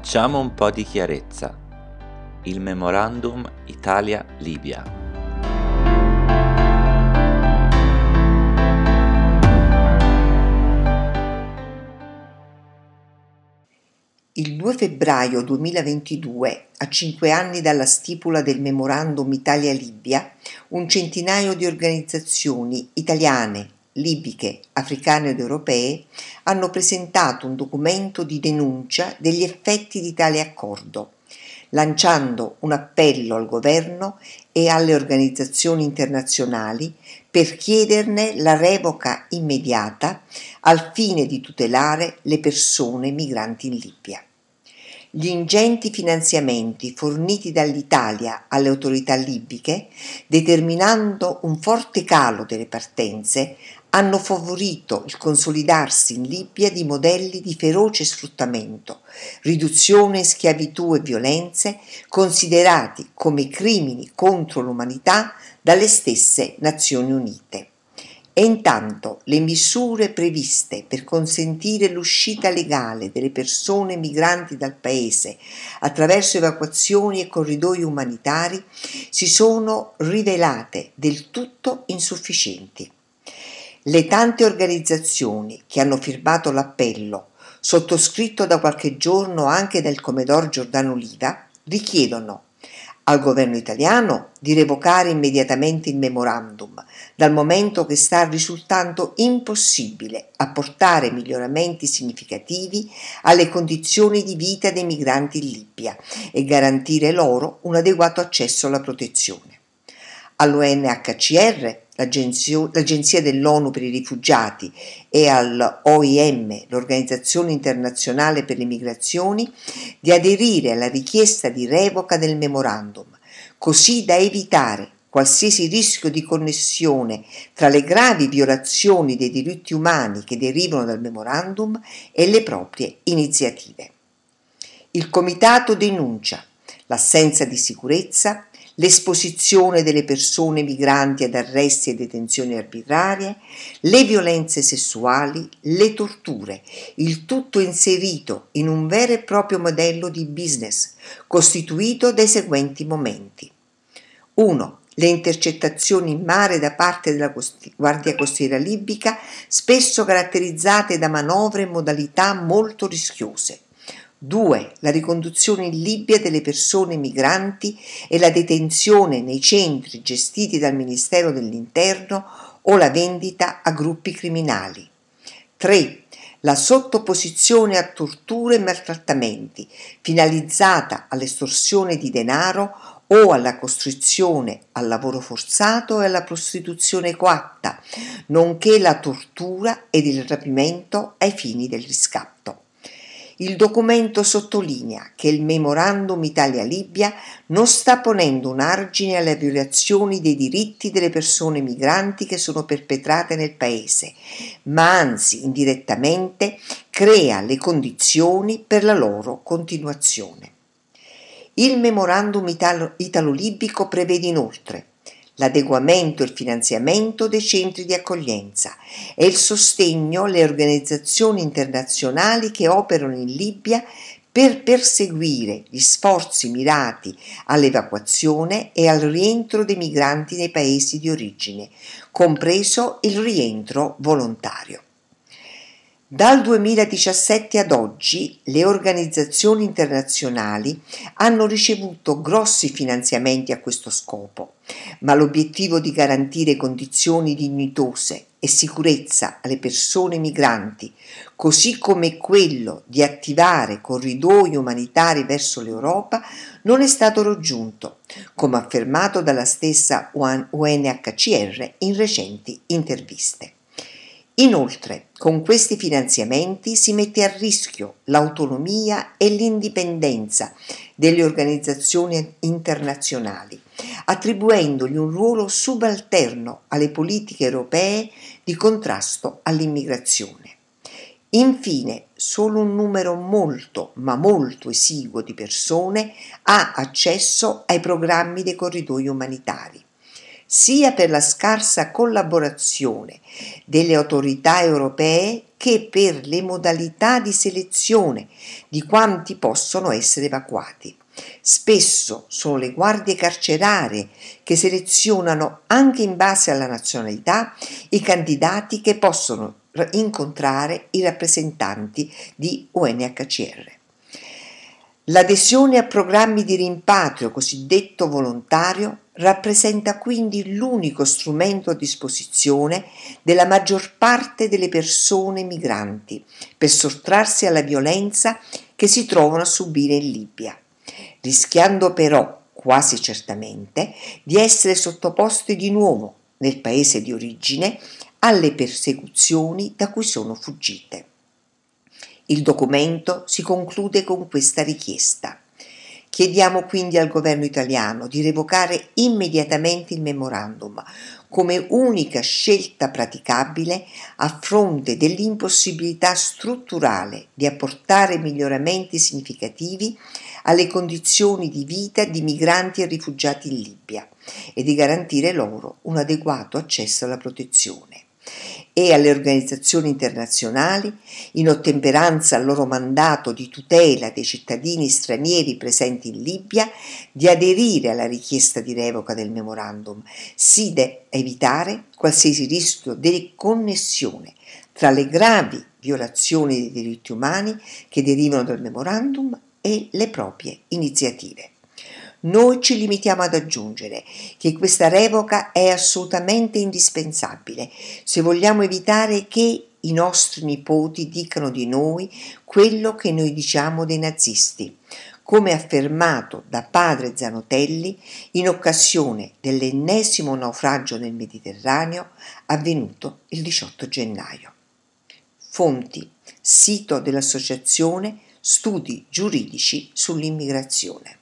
Facciamo un po' di chiarezza. Il Memorandum Italia-Libia. Il 2 febbraio 2022, a cinque anni dalla stipula del Memorandum Italia-Libia, un centinaio di organizzazioni italiane, libiche, africane ed europee hanno presentato un documento di denuncia degli effetti di tale accordo, lanciando un appello al governo e alle organizzazioni internazionali per chiederne la revoca immediata al fine di tutelare le persone migranti in Libia. Gli ingenti finanziamenti forniti dall'Italia alle autorità libiche, determinando un forte calo delle partenze, hanno favorito il consolidarsi in Libia di modelli di feroce sfruttamento, riduzione schiavitù e violenze considerati come crimini contro l'umanità dalle stesse Nazioni Unite. E intanto le misure previste per consentire l'uscita legale delle persone migranti dal paese attraverso evacuazioni e corridoi umanitari si sono rivelate del tutto insufficienti. Le tante organizzazioni che hanno firmato l'appello, sottoscritto da qualche giorno anche dal Comedor Giordano Liva, richiedono al governo italiano di revocare immediatamente il memorandum, dal momento che sta risultando impossibile apportare miglioramenti significativi alle condizioni di vita dei migranti in Libia e garantire loro un adeguato accesso alla protezione. All'UNHCR l'Agenzia dell'ONU per i rifugiati e all'OIM, l'Organizzazione internazionale per le migrazioni, di aderire alla richiesta di revoca del memorandum, così da evitare qualsiasi rischio di connessione tra le gravi violazioni dei diritti umani che derivano dal memorandum e le proprie iniziative. Il Comitato denuncia l'assenza di sicurezza, l'esposizione delle persone migranti ad arresti e detenzioni arbitrarie, le violenze sessuali, le torture, il tutto inserito in un vero e proprio modello di business costituito dai seguenti momenti. 1. Le intercettazioni in mare da parte della Guardia Costiera libica, spesso caratterizzate da manovre e modalità molto rischiose. 2. La riconduzione in Libia delle persone migranti e la detenzione nei centri gestiti dal Ministero dell'Interno o la vendita a gruppi criminali. 3. La sottoposizione a torture e maltrattamenti, finalizzata all'estorsione di denaro o alla costrizione al lavoro forzato e alla prostituzione coatta, nonché la tortura ed il rapimento ai fini del riscatto. Il documento sottolinea che il Memorandum Italia-Libia non sta ponendo un argine alle violazioni dei diritti delle persone migranti che sono perpetrate nel Paese, ma anzi indirettamente crea le condizioni per la loro continuazione. Il Memorandum Italo-Libico prevede inoltre l'adeguamento e il finanziamento dei centri di accoglienza e il sostegno alle organizzazioni internazionali che operano in Libia per perseguire gli sforzi mirati all'evacuazione e al rientro dei migranti nei paesi di origine, compreso il rientro volontario. Dal 2017 ad oggi le organizzazioni internazionali hanno ricevuto grossi finanziamenti a questo scopo, ma l'obiettivo di garantire condizioni dignitose e sicurezza alle persone migranti, così come quello di attivare corridoi umanitari verso l'Europa, non è stato raggiunto, come affermato dalla stessa UNHCR in recenti interviste. Inoltre, con questi finanziamenti si mette a rischio l'autonomia e l'indipendenza delle organizzazioni internazionali, attribuendogli un ruolo subalterno alle politiche europee di contrasto all'immigrazione. Infine, solo un numero molto, ma molto esiguo di persone ha accesso ai programmi dei corridoi umanitari sia per la scarsa collaborazione delle autorità europee che per le modalità di selezione di quanti possono essere evacuati. Spesso sono le guardie carcerarie che selezionano anche in base alla nazionalità i candidati che possono incontrare i rappresentanti di UNHCR. L'adesione a programmi di rimpatrio cosiddetto volontario rappresenta quindi l'unico strumento a disposizione della maggior parte delle persone migranti per sottrarsi alla violenza che si trovano a subire in Libia, rischiando però quasi certamente di essere sottoposti di nuovo nel paese di origine alle persecuzioni da cui sono fuggite. Il documento si conclude con questa richiesta. Chiediamo quindi al governo italiano di revocare immediatamente il memorandum come unica scelta praticabile a fronte dell'impossibilità strutturale di apportare miglioramenti significativi alle condizioni di vita di migranti e rifugiati in Libia e di garantire loro un adeguato accesso alla protezione e alle organizzazioni internazionali, in ottemperanza al loro mandato di tutela dei cittadini stranieri presenti in Libia, di aderire alla richiesta di revoca del memorandum, sì da evitare qualsiasi rischio di connessione tra le gravi violazioni dei diritti umani che derivano dal memorandum e le proprie iniziative. Noi ci limitiamo ad aggiungere che questa revoca è assolutamente indispensabile se vogliamo evitare che i nostri nipoti dicano di noi quello che noi diciamo dei nazisti, come affermato da padre Zanotelli in occasione dell'ennesimo naufragio nel Mediterraneo avvenuto il 18 gennaio. Fonti, sito dell'Associazione Studi Giuridici sull'Immigrazione.